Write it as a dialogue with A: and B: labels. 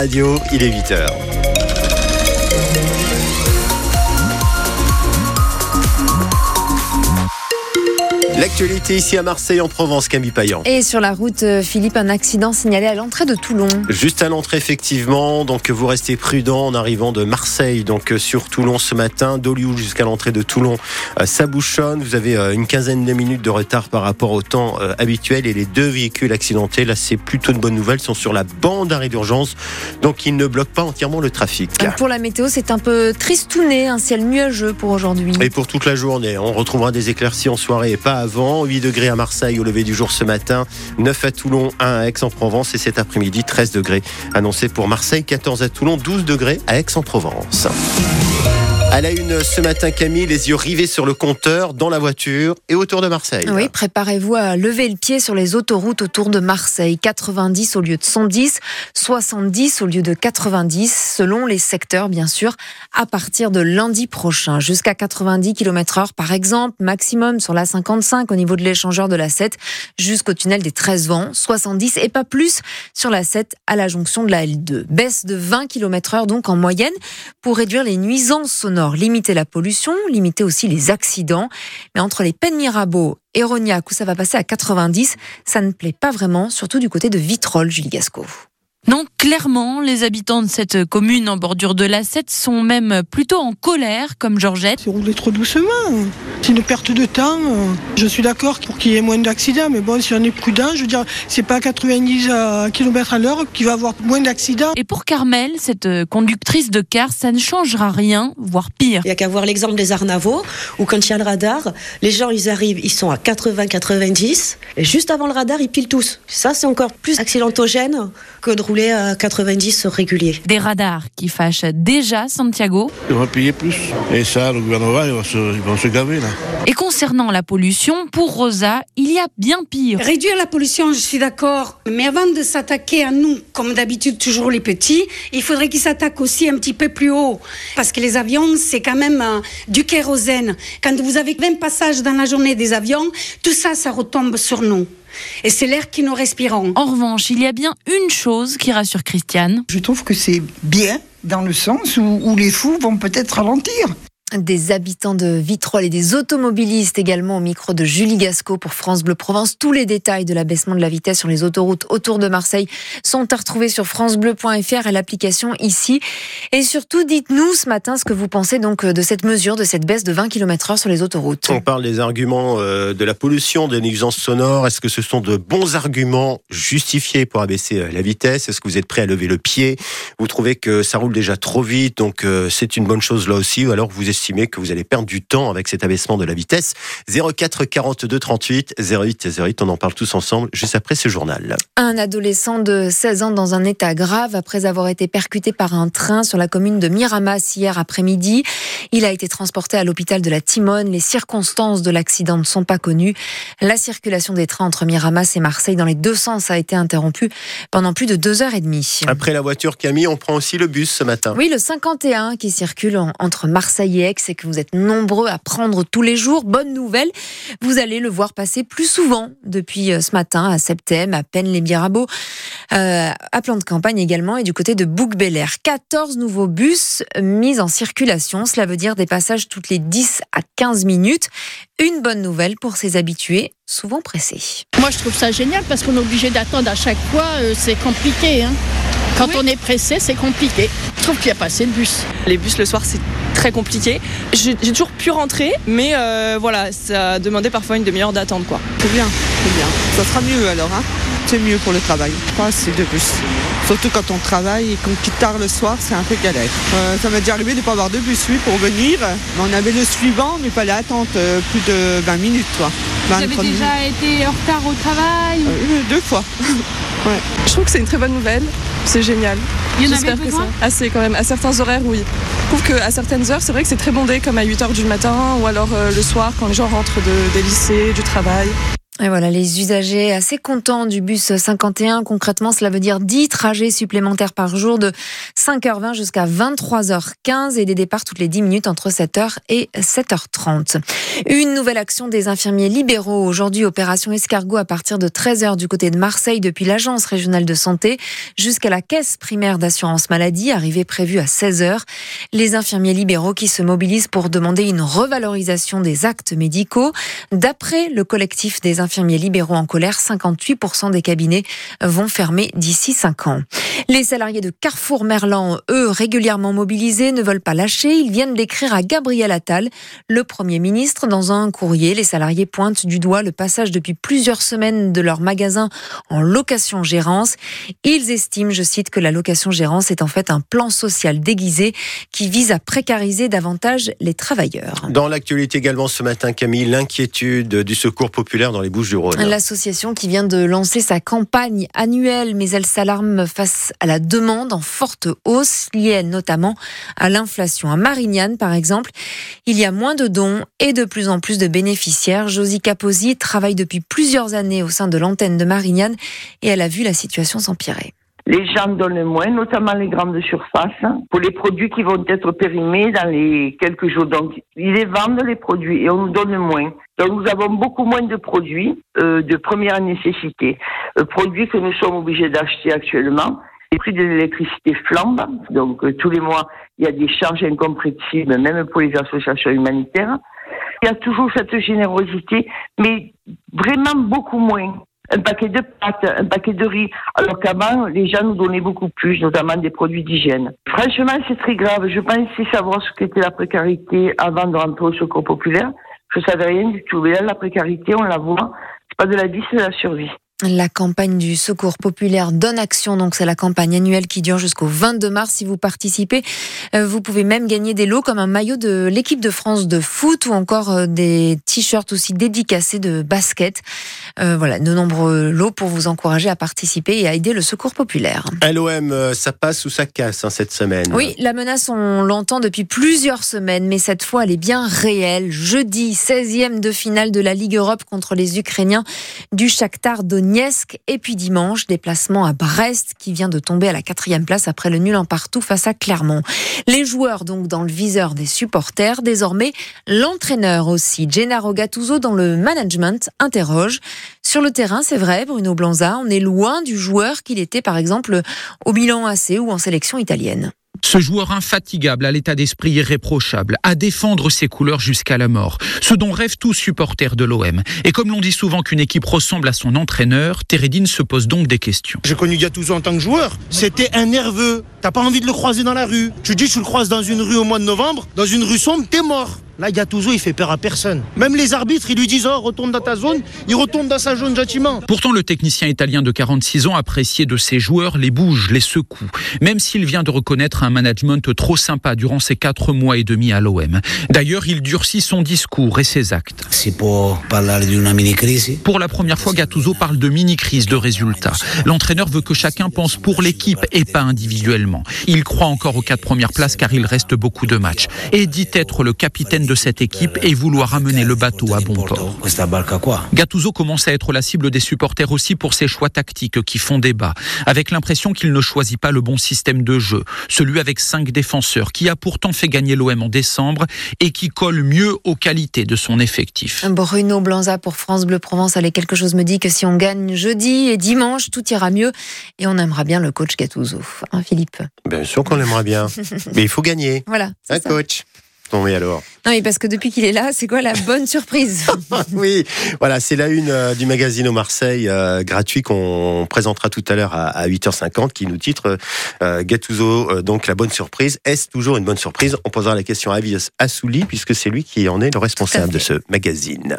A: Radio, il est 8h. L'actualité ici à Marseille en Provence, Camille Payan.
B: Et sur la route, euh, Philippe, un accident signalé à l'entrée de Toulon.
A: Juste à l'entrée, effectivement. Donc vous restez prudent en arrivant de Marseille, donc euh, sur Toulon ce matin, d'Olioul jusqu'à l'entrée de Toulon. Euh, ça bouchonne. Vous avez une quinzaine de minutes de retard par rapport au temps habituel et les deux véhicules accidentés, là c'est plutôt une bonne nouvelle, sont sur la bande d'arrêt d'urgence. Donc ils ne bloquent pas entièrement le trafic.
B: Pour la météo, c'est un peu tristouné, un ciel nuageux pour aujourd'hui.
A: Et pour toute la journée, on retrouvera des éclaircies en soirée et pas avant. 8 degrés à Marseille au lever du jour ce matin, 9 à Toulon, 1 à Aix-en-Provence et cet après-midi 13 degrés annoncés pour Marseille, 14 à Toulon, 12 degrés à Aix-en-Provence. À la une ce matin, Camille, les yeux rivés sur le compteur, dans la voiture et autour de Marseille.
B: Oui, préparez-vous à lever le pied sur les autoroutes autour de Marseille. 90 au lieu de 110, 70 au lieu de 90, selon les secteurs, bien sûr, à partir de lundi prochain. Jusqu'à 90 km heure, par exemple, maximum sur la 55 au niveau de l'échangeur de la 7, jusqu'au tunnel des 13 vents, 70 et pas plus sur la 7 à la jonction de la L2. Baisse de 20 km heure donc en moyenne pour réduire les nuisances sonores limiter la pollution, limiter aussi les accidents. Mais entre les peines Mirabeau et Rognac, où ça va passer à 90, ça ne plaît pas vraiment, surtout du côté de Vitrolles, Julie Gasco.
C: Non, clairement, les habitants de cette commune en bordure de la 7 sont même plutôt en colère, comme Georgette.
D: C'est rouler trop doucement. C'est une perte de temps. Je suis d'accord pour qu'il y ait moins d'accidents, mais bon, si on est prudent, je veux dire, c'est pas 90 euh, km à l'heure qu'il va avoir moins d'accidents.
C: Et pour Carmel, cette conductrice de car, ça ne changera rien, voire pire.
E: Il y a qu'à voir l'exemple des Arnavaux, où quand il y a le radar, les gens, ils arrivent, ils sont à 80-90, et juste avant le radar, ils pilent tous. Ça, c'est encore plus accidentogène que de rouler à 90 réguliers.
C: Des radars qui fâchent déjà Santiago.
F: On va payer plus. Et ça, le gouvernement, ils vont se, se gaver là.
C: Et concernant la pollution, pour Rosa, il y a bien pire.
G: Réduire la pollution, je suis d'accord. Mais avant de s'attaquer à nous, comme d'habitude toujours les petits, il faudrait qu'ils s'attaquent aussi un petit peu plus haut. Parce que les avions, c'est quand même euh, du kérosène. Quand vous avez 20 passages dans la journée des avions, tout ça, ça retombe sur nous. Et c'est l'air qui nous respirons.
C: En revanche, il y a bien une chose qui rassure Christiane.
H: Je trouve que c'est bien dans le sens où les fous vont peut-être ralentir
B: des habitants de Vitrolles et des automobilistes également au micro de Julie Gasco pour France Bleu Provence. Tous les détails de l'abaissement de la vitesse sur les autoroutes autour de Marseille sont à retrouver sur francebleu.fr et l'application ici. Et surtout, dites-nous ce matin ce que vous pensez donc de cette mesure, de cette baisse de 20 km heure sur les autoroutes.
A: On parle des arguments euh, de la pollution, des nuisances sonores. Est-ce que ce sont de bons arguments justifiés pour abaisser euh, la vitesse? Est-ce que vous êtes prêt à lever le pied? Vous trouvez que ça roule déjà trop vite, donc euh, c'est une bonne chose là aussi, ou alors vous estimez que vous allez perdre du temps avec cet abaissement de la vitesse. 04 42 38 08 08, on en parle tous ensemble juste après ce journal.
B: Un adolescent de 16 ans dans un état grave après avoir été percuté par un train sur la commune de Miramas hier après-midi. Il a été transporté à l'hôpital de la Timone. Les circonstances de l'accident ne sont pas connues. La circulation des trains entre Miramas et Marseille dans les deux sens a été interrompue pendant plus de deux heures et demie.
A: Après la voiture Camille, on prend aussi le bus ce matin.
B: Oui, le 51 qui circule entre Marseille et Aix c'est que vous êtes nombreux à prendre tous les jours. Bonne nouvelle, vous allez le voir passer plus souvent depuis euh, ce matin à Septem, à peine les Mirabeau, euh, à plan de campagne également et du côté de bouc Air. 14 nouveaux bus mis en circulation. Cela veut dire des passages toutes les 10 à 15 minutes. Une bonne nouvelle pour ces habitués, souvent pressés.
I: Moi, je trouve ça génial parce qu'on est obligé d'attendre à chaque fois. Euh, c'est compliqué. Hein. Quand on est pressé, c'est compliqué. Je trouve qu'il n'y a pas assez de bus.
J: Les bus le soir, c'est très compliqué. J'ai toujours pu rentrer, mais euh, voilà, ça a demandé parfois une demi-heure d'attente. quoi.
K: C'est bien, c'est bien. Ça sera mieux alors. Hein c'est mieux pour le travail. Pas assez de bus. Surtout quand on travaille et qu'on quitte tard le soir, c'est un peu galère. Euh, ça m'est déjà arrivé de ne pas avoir de bus, oui, pour venir. On avait le suivant, mais il fallait attendre euh, plus de 20 minutes, quoi.
L: Vous avez déjà été en retard au travail
K: Deux fois.
J: Je trouve que c'est une très bonne nouvelle. C'est génial.
L: Il y en avait besoin
J: Assez quand même. À certains horaires, oui. Je trouve qu'à certaines heures, c'est vrai que c'est très bondé, comme à 8h du matin ou alors euh, le soir quand les gens rentrent de, des lycées, du travail.
B: Et voilà, les usagers assez contents du bus 51. Concrètement, cela veut dire 10 trajets supplémentaires par jour de 5h20 jusqu'à 23h15 et des départs toutes les 10 minutes entre 7h et 7h30. Une nouvelle action des infirmiers libéraux. Aujourd'hui, opération escargot à partir de 13h du côté de Marseille depuis l'agence régionale de santé jusqu'à la caisse primaire d'assurance maladie, arrivée prévue à 16h. Les infirmiers libéraux qui se mobilisent pour demander une revalorisation des actes médicaux. D'après le collectif des infirmiers libéraux en colère, 58% des cabinets vont fermer d'ici 5 ans. Les salariés de Carrefour Merlan, eux, régulièrement mobilisés, ne veulent pas lâcher. Ils viennent d'écrire à Gabriel Attal, le Premier ministre, dans un courrier. Les salariés pointent du doigt le passage depuis plusieurs semaines de leur magasin en location-gérance. Ils estiment, je cite, que la location-gérance est en fait un plan social déguisé qui vise à précariser davantage les travailleurs.
A: Dans l'actualité également ce matin, Camille, l'inquiétude du secours populaire dans les
B: L'association qui vient de lancer sa campagne annuelle, mais elle s'alarme face à la demande en forte hausse liée notamment à l'inflation. À Marignane, par exemple, il y a moins de dons et de plus en plus de bénéficiaires. Josie Caposi travaille depuis plusieurs années au sein de l'antenne de Marignane et elle a vu la situation s'empirer
M: les gens donnent moins, notamment les grandes surfaces, pour les produits qui vont être périmés dans les quelques jours. Donc, ils les vendent les produits et on nous donne moins. Donc, nous avons beaucoup moins de produits euh, de première nécessité, euh, produits que nous sommes obligés d'acheter actuellement. Les prix de l'électricité flambent, donc euh, tous les mois, il y a des charges incompressibles, même pour les associations humanitaires. Il y a toujours cette générosité, mais vraiment beaucoup moins un paquet de pâtes, un paquet de riz, alors qu'avant, les gens nous donnaient beaucoup plus, notamment des produits d'hygiène. Franchement, c'est très grave. Je pensais savoir ce qu'était la précarité avant de rentrer au secours populaire. Je savais rien du tout. Mais là, la précarité, on la voit. C'est pas de la vie, c'est de la survie.
B: La campagne du Secours populaire Donne Action, donc c'est la campagne annuelle qui dure jusqu'au 22 mars. Si vous participez, euh, vous pouvez même gagner des lots comme un maillot de l'équipe de France de foot ou encore euh, des t-shirts aussi dédicacés de basket. Euh, voilà, de nombreux lots pour vous encourager à participer et à aider le Secours populaire.
A: LOM, ça passe ou ça casse hein, cette semaine
B: Oui, la menace, on l'entend depuis plusieurs semaines, mais cette fois, elle est bien réelle. Jeudi, 16e de finale de la Ligue Europe contre les Ukrainiens du Shakhtar Donetsk. Et puis dimanche, déplacement à Brest qui vient de tomber à la quatrième place après le nul en partout face à Clermont. Les joueurs donc dans le viseur des supporters. Désormais, l'entraîneur aussi. Gennaro Gattuso dans le management interroge. Sur le terrain, c'est vrai, Bruno Blanza, on est loin du joueur qu'il était par exemple au Milan AC ou en sélection italienne.
N: Ce joueur infatigable à l'état d'esprit irréprochable, à défendre ses couleurs jusqu'à la mort, ce dont rêvent tous supporters de l'OM. Et comme l'on dit souvent qu'une équipe ressemble à son entraîneur, Teredine se pose donc des questions.
O: J'ai connu Gattuso en tant que joueur. C'était un nerveux. T'as pas envie de le croiser dans la rue. Tu dis, tu le croises dans une rue au mois de novembre, dans une rue sombre, t'es mort. Là, Gattuso, il fait peur à personne. Même les arbitres, ils lui disent Oh, retourne dans ta zone. Il retourne dans sa zone gentiment.
N: Pourtant, le technicien italien de 46 ans appréciait de ses joueurs les bouges, les secoues. Même s'il vient de reconnaître un management trop sympa durant ses quatre mois et demi à l'OM. D'ailleurs, il durcit son discours et ses actes.
P: Pour
N: la première fois, Gattuso parle de mini-crise de résultats. L'entraîneur veut que chacun pense pour l'équipe et pas individuellement. Il croit encore aux quatre premières places car il reste beaucoup de matchs. Et dit être le capitaine de cette équipe et vouloir amener le bateau à bon port. Gattuso commence à être la cible des supporters aussi pour ses choix tactiques qui font débat, avec l'impression qu'il ne choisit pas le bon système de jeu, celui avec cinq défenseurs, qui a pourtant fait gagner l'OM en décembre et qui colle mieux aux qualités de son effectif.
B: Bruno Blanza pour France Bleu Provence. Allez, quelque chose me dit que si on gagne jeudi et dimanche, tout ira mieux et on aimera bien le coach Gattuso. Hein, Philippe
A: Bien sûr qu'on l'aimerait bien, mais il faut gagner.
B: Voilà.
A: Un coach. Non mais alors
B: Non mais parce que depuis qu'il est là, c'est quoi la bonne surprise?
A: Oui, voilà, c'est la une euh, du magazine au Marseille euh, gratuit qu'on présentera tout à l'heure à, 8h50 qui nous titre euh, Gattuso, donc la bonne surprise. Est-ce toujours une bonne surprise? On posera la question à Avias Assouli puisque c'est lui qui en est le responsable de ce magazine.